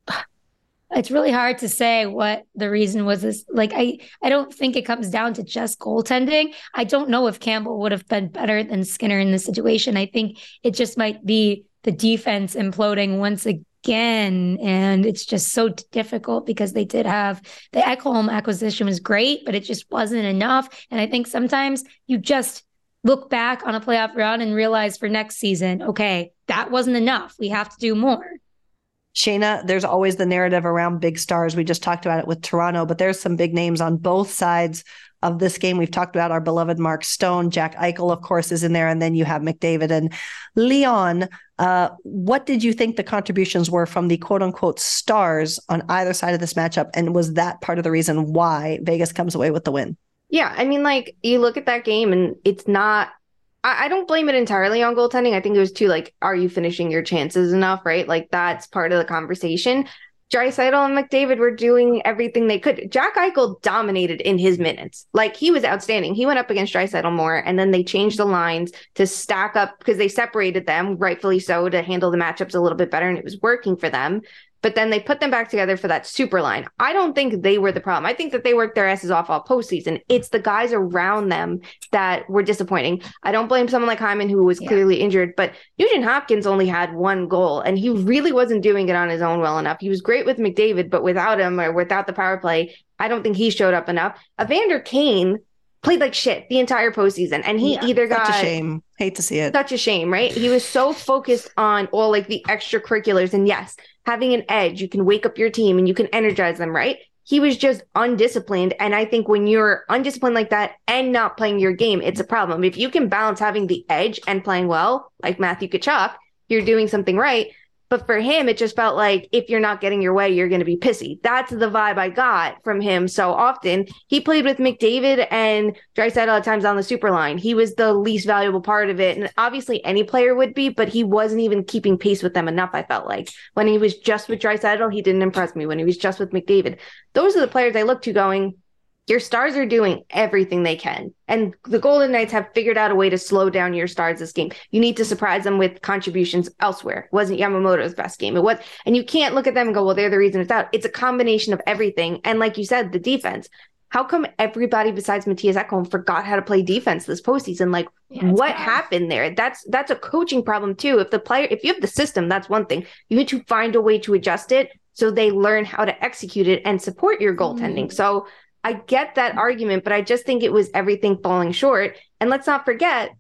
it's really hard to say what the reason was. This like I I don't think it comes down to just goaltending. I don't know if Campbell would have been better than Skinner in this situation. I think it just might be the defense imploding once again, and it's just so difficult because they did have the Ekholm acquisition was great, but it just wasn't enough. And I think sometimes you just look back on a playoff run and realize for next season, okay, that wasn't enough. We have to do more. Shayna, there's always the narrative around big stars. We just talked about it with Toronto, but there's some big names on both sides of this game. We've talked about our beloved Mark Stone, Jack Eichel, of course, is in there, and then you have McDavid and Leon. Uh, what did you think the contributions were from the quote unquote stars on either side of this matchup? And was that part of the reason why Vegas comes away with the win? Yeah, I mean, like you look at that game and it's not. I, I don't blame it entirely on goaltending. I think it was too like, are you finishing your chances enough? Right, like that's part of the conversation. Draisaitl and McDavid were doing everything they could. Jack Eichel dominated in his minutes. Like he was outstanding. He went up against Draisaitl more, and then they changed the lines to stack up because they separated them, rightfully so, to handle the matchups a little bit better, and it was working for them but then they put them back together for that super line. I don't think they were the problem. I think that they worked their asses off all postseason. It's the guys around them that were disappointing. I don't blame someone like Hyman who was yeah. clearly injured, but Nugent Hopkins only had one goal and he really wasn't doing it on his own well enough. He was great with McDavid, but without him or without the power play, I don't think he showed up enough. Evander Kane played like shit the entire postseason. And he yeah, either got such a shame. Hate to see it. Such a shame, right? He was so focused on all like the extracurriculars. And yes, having an edge. You can wake up your team and you can energize them, right? He was just undisciplined. And I think when you're undisciplined like that and not playing your game, it's a problem. If you can balance having the edge and playing well, like Matthew Tkachuk, you're doing something right. But for him, it just felt like if you're not getting your way, you're going to be pissy. That's the vibe I got from him so often. He played with McDavid and Draisaitl at times on the super line. He was the least valuable part of it. And obviously any player would be, but he wasn't even keeping pace with them enough, I felt like. When he was just with Draisaitl, he didn't impress me. When he was just with McDavid, those are the players I look to going, your stars are doing everything they can. And the Golden Knights have figured out a way to slow down your stars this game. You need to surprise them with contributions elsewhere. It wasn't Yamamoto's best game. It was, and you can't look at them and go, well, they're the reason it's out. It's a combination of everything. And like you said, the defense. How come everybody besides Mattias Ekholm forgot how to play defense this postseason? Like, yeah, what bad. happened there? That's that's a coaching problem too. If the player, if you have the system, that's one thing. You need to find a way to adjust it so they learn how to execute it and support your goaltending. Mm. So I get that argument, but I just think it was everything falling short. And let's not forget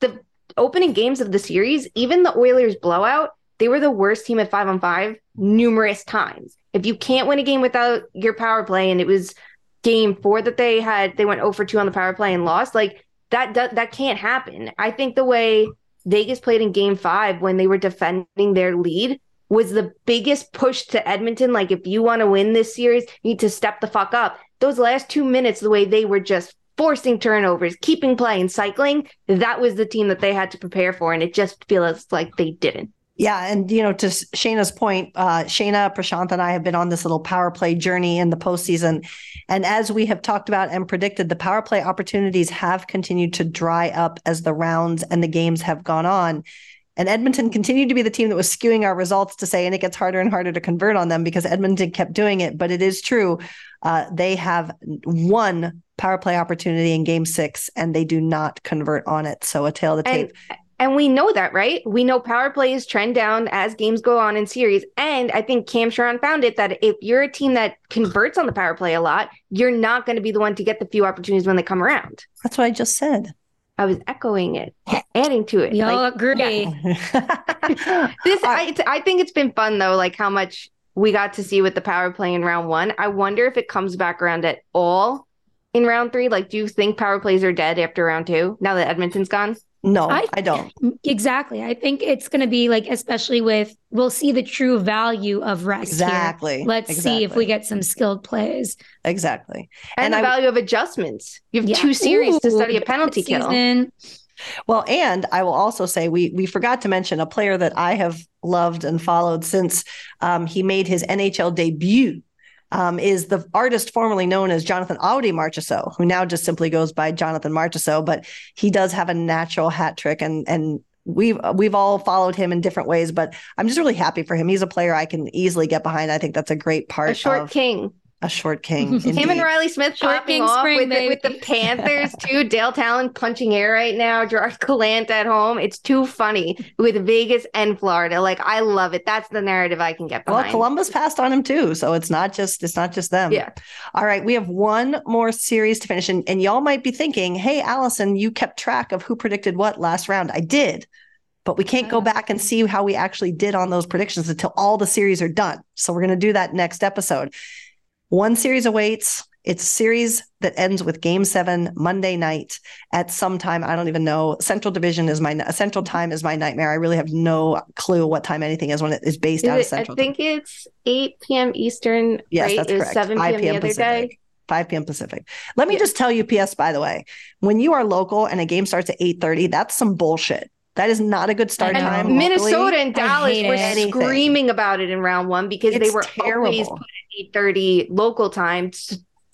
the opening games of the series, even the Oilers blowout, they were the worst team at five on five numerous times. If you can't win a game without your power play, and it was game four that they had, they went 0 for 2 on the power play and lost, like that, that, that can't happen. I think the way Vegas played in game five when they were defending their lead was the biggest push to Edmonton. Like, if you want to win this series, you need to step the fuck up those last two minutes, the way they were just forcing turnovers, keeping play and cycling, that was the team that they had to prepare for. And it just feels like they didn't. Yeah, and you know, to Shayna's point, uh, Shayna, Prashant, and I have been on this little power play journey in the postseason, and as we have talked about and predicted, the power play opportunities have continued to dry up as the rounds and the games have gone on. And Edmonton continued to be the team that was skewing our results to say, and it gets harder and harder to convert on them because Edmonton kept doing it. But it is true. Uh, they have one power play opportunity in game six and they do not convert on it. So a tail of the tape. And, and we know that, right? We know power plays trend down as games go on in series. And I think Cam Charron found it that if you're a team that converts on the power play a lot, you're not going to be the one to get the few opportunities when they come around. That's what I just said. I was echoing it, adding to it. We all like, agree. Yeah. this, I, I think it's been fun though, like how much we got to see with the power play in round one. I wonder if it comes back around at all in round three. Like, do you think power plays are dead after round two now that Edmonton's gone? No, I, I don't. Exactly. I think it's going to be like, especially with, we'll see the true value of rest. Exactly. Here. Let's exactly. see if we get some skilled plays. Exactly. And, and the I, value of adjustments. You have yeah. two series Ooh, to study a penalty kill. Well, and I will also say we we forgot to mention a player that I have loved and followed since um, he made his NHL debut. Um, is the artist formerly known as Jonathan Audy Marchessault, who now just simply goes by Jonathan Marchessault, but he does have a natural hat trick and and we've we've all followed him in different ways, but I'm just really happy for him. He's a player I can easily get behind. I think that's a great part. A short of, king a short king. Him and Reilly Smith short popping off spring, with, the, with the Panthers too. Dale Tallon punching air right now. Gerard Gallant at home. It's too funny with Vegas and Florida. Like I love it. That's the narrative I can get behind. Well, Columbus passed on him too, so it's not just it's not just them. Yeah. All right, we have one more series to finish, and, and y'all might be thinking, "Hey, Alison, you kept track of who predicted what last round." I did but we can't go uh-huh. back and see how we actually did on those predictions until all the series are done. So we're going to do that next episode. One series awaits. It's a series that ends with game seven Monday night at some time. I don't even know. Central Division is my Central Time is my nightmare. I really have no clue what time anything is when it is based is out it, of Central. I think time. it's 8 p.m. Eastern. Yes, right? that's correct. 7 p.m. the other Pacific. day. 5 p.m. Pacific. Let me yeah. just tell you, PS, by the way, when you are local and a game starts at 8:30, that's some bullshit That is not a good start I know. time. Minnesota locally. and Dallas were it. screaming about it in round one because they were terrible. always put at eight thirty local time.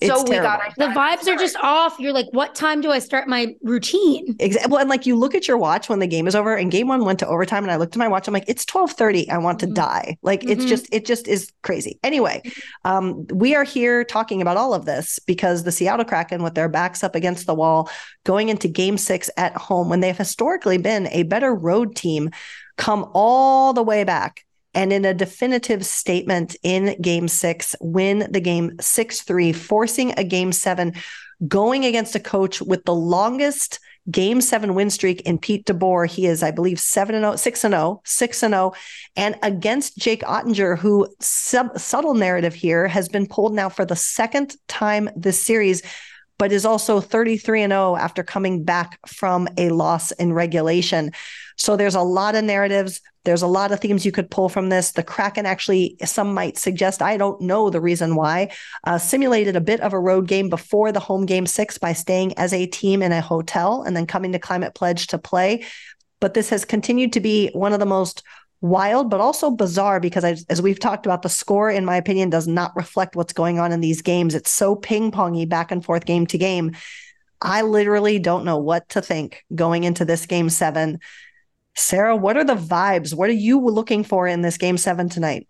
S- So It's we got terrible. our The vibes are just off. You're like, what time do I start my routine? Exactly. Well, and like you look at your watch when the game is over, and game one went to overtime, and I looked at my watch. I'm like, it's twelve thirty. I want to Mhm. die. Like it's Mhm. just, it just is crazy. Anyway, um, we are here talking about all of this because the Seattle Kraken, with their backs up against the wall, going into Game Six at home, when they've historically been a better road team, come all the way back. And in a definitive statement in game six, win the game 6 3, forcing a game seven, going against a coach with the longest game seven win streak in Pete DeBoer. He is, I believe, 7 and 0, 6 and 0, 6 and 0. And against Jake Oettinger, who sub, subtle narrative here has been pulled now for the second time this series, but is also 33 and 0 after coming back from a loss in regulation. So there's a lot of narratives. There's a lot of themes you could pull from this. The Kraken actually, some might suggest, I don't know the reason why, uh, simulated a bit of a road game before the home game six by staying as a team in a hotel and then coming to Climate Pledge to play. But this has continued to be one of the most wild, but also bizarre because, I, as we've talked about, the score, in my opinion, does not reflect what's going on in these games. It's so ping pongy back and forth, game to game. I literally don't know what to think going into this game seven. Sara, what are the vibes? What are you looking for in this game seven tonight?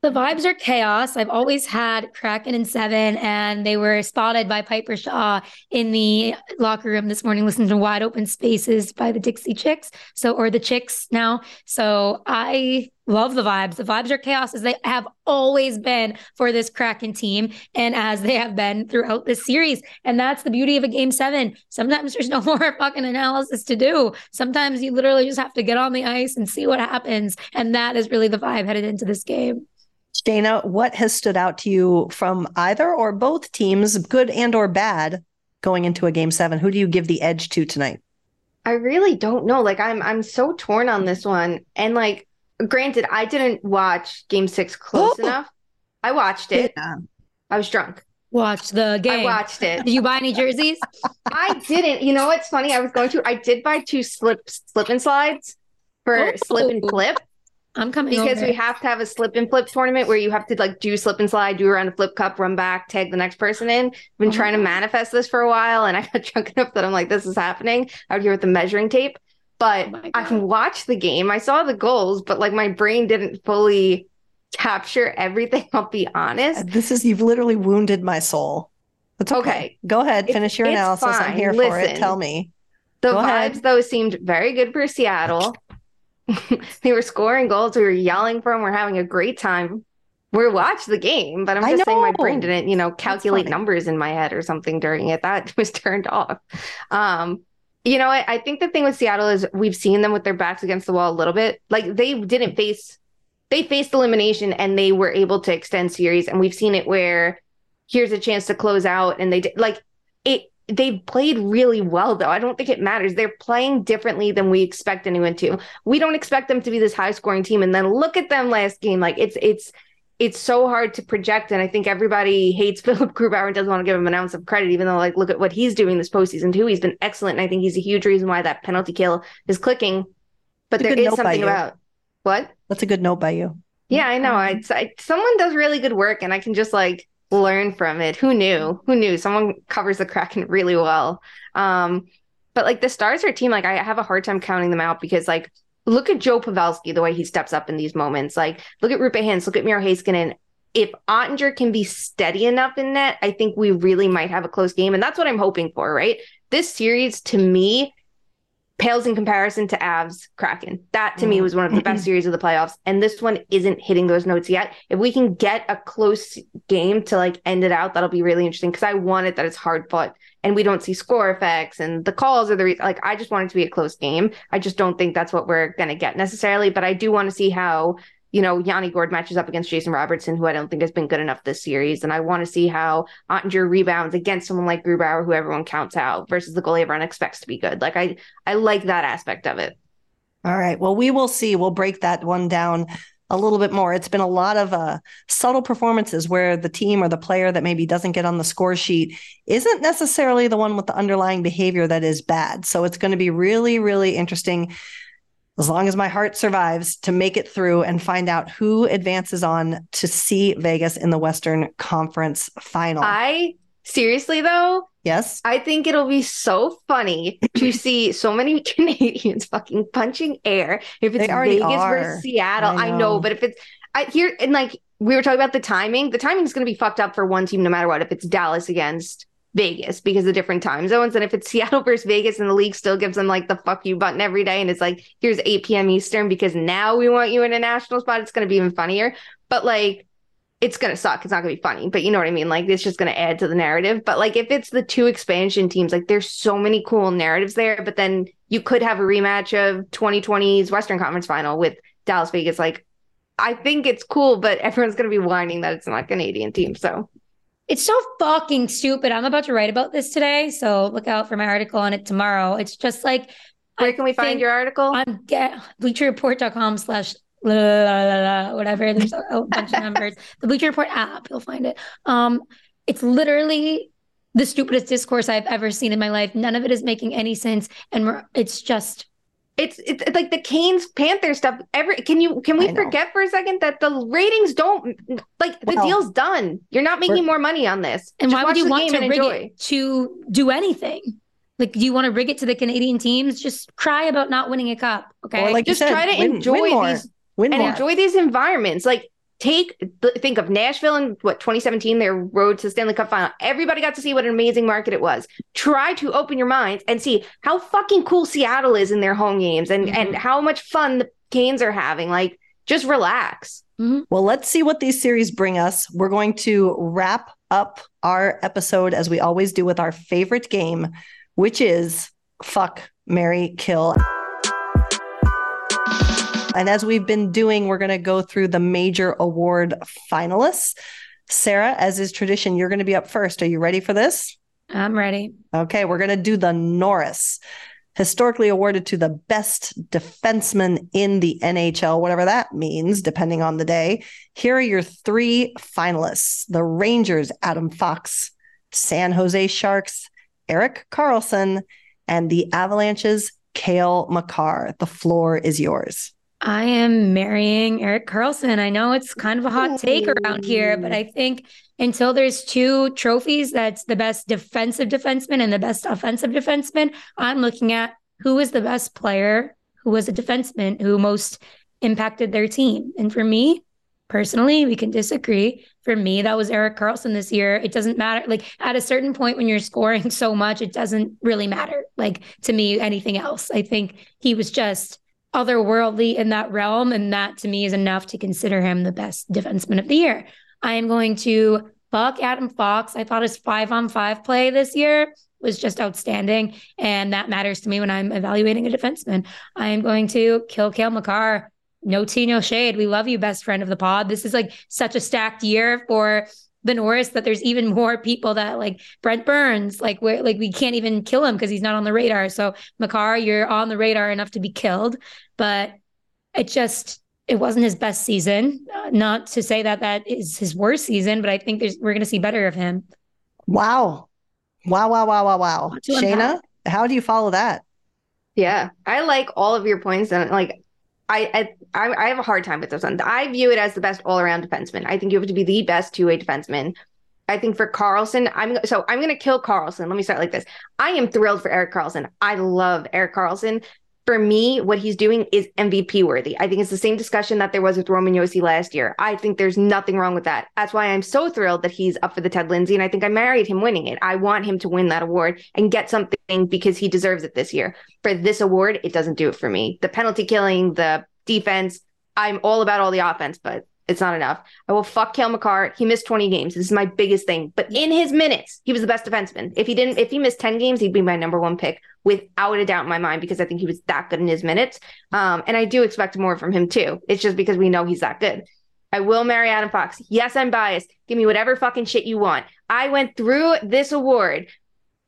The vibes are chaos. I've always had Kraken and seven, and they were spotted by Piper Shaw in the locker room this morning, listening to Wide Open Spaces by the Dixie Chicks. So, or the Chicks now. So, I love the vibes. The vibes are chaos as they have always been for this Kraken team, and as they have been throughout this series. And that's the beauty of a game seven. Sometimes there's no more fucking analysis to do. Sometimes you literally just have to get on the ice and see what happens. And that is really the vibe headed into this game. Shayna, what has stood out to you from either or both teams, good and or bad, going into a game seven? Who do you give the edge to tonight? I really don't know. Like I'm I'm so torn on this one. And like granted, I didn't watch game six close Oh. enough. I watched it. I was drunk. Watch the game. I watched it. Did you buy any jerseys? I didn't. You know what's funny? I was going to. I did buy two slip slip and slides for Oh. slip and flip I'm coming because over. we have to have a slip and flip tournament where you have to like do slip and slide, do around a flip cup, run back, tag the next person in. I've been Oh. trying to manifest this for a while, and I got drunk enough that I'm like, this is happening out here with the measuring tape. But Oh I God. watched the game. I saw the goals, but like my brain didn't fully capture everything. I'll be honest. This is you've literally wounded my soul. That's okay. Okay. Go ahead, It's- finish your it's analysis. I'm fine. here for it. Tell me. The Go vibes, ahead. though, seemed very good for Seattle. they were scoring goals. We were yelling for them. We're having a great time. We watched the game, but I'm just saying my brain didn't, you know, calculate numbers in my head or something during it. That was turned off. Um, you know, I, I think the thing with Seattle is we've seen them with their backs against the wall a little bit. Like they didn't face, they faced elimination and they were able to extend series. And we've seen it where here's a chance to close out, and they did like it. They've played really well, though. I don't think it matters. They're playing differently than we expect anyone to. We don't expect them to be this high scoring team, and then look at them last game. Like it's it's it's so hard to project, and I think everybody hates Philipp Grubauer and doesn't want to give him an ounce of credit, even though like look at what he's doing this postseason too. He's been excellent, and I think he's a huge reason why that penalty kill is clicking. But there is something about what? That's a good note by you. Yeah, I know. I, I someone does really good work, and I can just like learn from it. Who knew? Who knew? Someone covers the Kraken really well. Um, but like the Stars are team. Like I have a hard time counting them out because like look at Joe Pavelski the way he steps up in these moments. Like look at Roope Hintz, look at Miro Heiskanen. If Oettinger can be steady enough in net, I think we really might have a close game, and that's what I'm hoping for. Right? This series to me pales in comparison to Avs Kraken. That to me mm-hmm. was one of the best series of the playoffs. And this one isn't hitting those notes yet. If we can get a close game to like end it out, that'll be really interesting because I want it that it's hard fought and we don't see score effects and the calls are the reason. Like, I just want it to be a close game. I just don't think that's what we're going to get necessarily. But I do want to see how. You know, Yanni Gourde matches up against Jason Robertson, who I don't think has been good enough this series. And I want to see how Oettinger rebounds against someone like Grubauer, who everyone counts out, versus the goalie everyone expects to be good. Like I, I like that aspect of it. All right. Well, we will see. We'll break that one down a little bit more. It's been a lot of uh, subtle performances where the team or the player that maybe doesn't get on the score sheet isn't necessarily the one with the underlying behavior that is bad. So it's going to be really, really interesting as long as my heart survives to make it through and find out who advances on to see Vegas in the Western Conference final. I seriously though, yes. I think it'll be so funny to see so many Canadians fucking punching air. If it's Vegas are. versus Seattle, I I know. know. but if it's I here and like we were talking about the timing, the timing is going to be fucked up for one team no matter what. If it's Dallas against Vegas because of different time zones, and if it's Seattle versus Vegas and the league still gives them like the fuck you button every day, and it's like here's 8 p.m. Eastern because now we want you in a national spot, it's going to be even funnier. But like it's gonna suck. It's not gonna be funny, but you know what I mean. Like it's just gonna add to the narrative. But like if it's the two expansion teams, like there's so many cool narratives there. But then you could have a rematch of 2020's Western Conference Final with Dallas Vegas. Like I think it's cool, but everyone's gonna be whining that it's not Canadian team. So It's so fucking stupid. I'm about to write about this today, so look out for my article on it tomorrow. It's just like where I can we find your article? I'm get bleacherreport.com slash la, la, la, la, la, whatever. There's a, a bunch of numbers. The Bleacher Report app, you'll find it. Um, it's literally the stupidest discourse I've ever seen in my life. None of it is making any sense, and we're, it's just it's it's it's like the Canes Panther stuff. Every can you can we forget for a second that the ratings don't like the Well, deal's done. You're not making more money on this. And Just why would you want to rig enjoy. it to do anything? Like, do you want to rig it to the Canadian teams? Just cry about not winning a cup. Okay. Or like you Just said, try to win- enjoy win these Win and more. enjoy these environments. Like take think of Nashville in what 2017, their road to Stanley Cup final. Everybody got to see what an amazing market it was. Try to open your minds and see how fucking cool Seattle is in their home games and Mhm. and how much fun the Canes are having. Like just relax. Well, let's see what these series bring us. We're going to wrap up our episode as we always do with our favorite game, which is Fuck, Mary, Kill. And as we've been doing, we're going to go through the major award finalists. Sara, as is tradition, you're going to be up first. Are you ready for this? I'm ready. Okay, we're going to do the Norris, historically awarded to the best defenseman in the NHL, whatever that means, depending on the day. Here are your three finalists the Rangers, Adam Fox, San Jose Sharks, Erik Karlsson, and the Avalanches, Cale Makar. The floor is yours. I am marrying Erik Karlsson. I know it's kind of a hot take around here, but I think until there's two trophies, that's the best defensive defenseman and the best offensive defenseman. I'm looking at who is the best player, who was a defenseman, who most impacted their team. And for me, personally, we can disagree. For me, that was Erik Karlsson this year. It doesn't matter. Like at a certain point when you're scoring so much, it doesn't really matter. Like to me, anything else. I think he was just otherworldly in that realm. And that to me is enough to consider him the best defenseman of the year. I am going to fuck Adam Fox. I thought his five on five play this year was just outstanding. And that matters to me when I'm evaluating a defenseman. I am going to kill Cale Makar. No tea, no shade. We love you, best friend of the pod. This is like such a stacked year for the Norris that there's even more people that like Brent Burns, like we're like we can't even kill him because he's not on the radar. So Makar, you're on the radar enough to be killed, but it just it wasn't his best season. Uh, not to say that that is his worst season, but I think there's we're going to see better of him. Wow. Wow, wow, wow, wow, wow. Shayna, unpack. how do you follow that? Yeah, I like all of your points, and like, I I I have a hard time with this one. I view it as the best all around defenseman. I think you have to be the best two way defenseman. I think for Karlsson, I'm so I'm gonna kill Karlsson. Let me start like this. I am thrilled for Erik Karlsson. I love Erik Karlsson. For me, what he's doing is MVP worthy. I think it's the same discussion that there was with Roman Josi last year. I think there's nothing wrong with that. That's why I'm so thrilled that he's up for the Ted Lindsay, and I think I married him winning it. I want him to win that award and get something because he deserves it this year for this award, it doesn't do it for me. The penalty killing, the defense, I'm all about all the offense, but it's not enough. I will fuck Cale Makar. He missed 20 games. This is my biggest thing. But in his minutes, he was the best defenseman. If he didn't, if he missed 10 games, he'd be my number one pick without a doubt in my mind because I think he was that good in his minutes. Um, and I do expect more from him too. It's just because we know he's that good. I will marry Adam Fox. Yes, I'm biased. Give me whatever fucking shit you want. I went through this award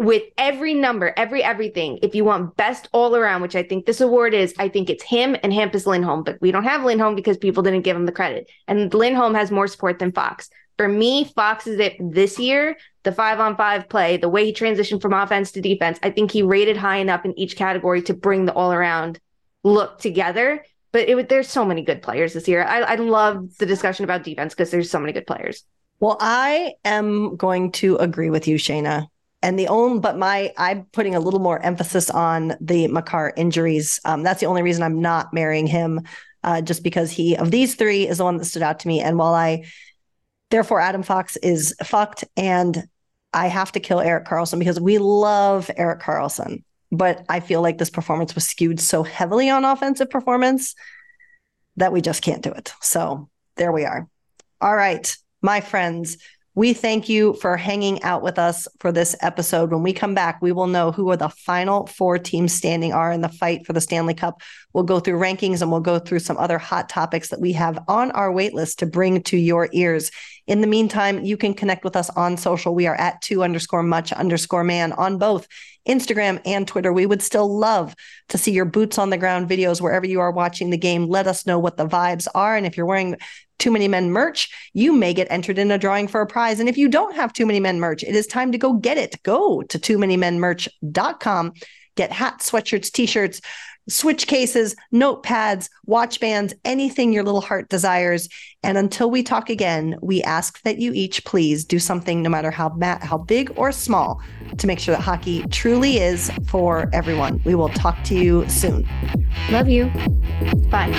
with every number, every everything. If you want best all around, which I think this award is, I think it's him and Hampus Lindholm, but we don't have Lindholm because people didn't give him the credit. And Lindholm has more support than Fox. For me, Fox is it this year. The five on five play, the way he transitioned from offense to defense, I think he rated high enough in each category to bring the all around look together. But it, there's so many good players this year. I, I love the discussion about defense because there's so many good players. Well, I am going to agree with you, Shayna. And the only, but my, I'm putting a little more emphasis on the Makar injuries. Um, that's the only reason I'm not marrying him, uh, just because he, of these three, is the one that stood out to me. And while I, therefore, Adam Fox is fucked, and I have to kill erik karlsson because we love erik karlsson But I feel like this performance was skewed so heavily on offensive performance that we just can't do it. So there we are. All right my friends, we thank you for hanging out with us for this episode. When we come back, we will know who are the final four teams standing are in the fight for the Stanley Cup. We'll go through rankings and we'll go through some other hot topics that we have on our wait list to bring to your ears. In the meantime, you can connect with us on social. We are at two underscore much underscore man on both Instagram and Twitter. We would still love to see your boots on the ground videos wherever you are watching the game. Let us know what the vibes are. And if you're wearing too Many Men merch, you may get entered in a drawing for a prize. And if you don't have Too Many Men merch, it is time to go get it. Go to too many men merch.com, get hats, sweatshirts, t-shirts, switch cases, notepads, watch bands, anything your little heart desires. And until we talk again, we ask that you each please do something, no matter how ma- how big or small, to make sure that hockey truly is for everyone. We will talk to you soon. Love you. Bye.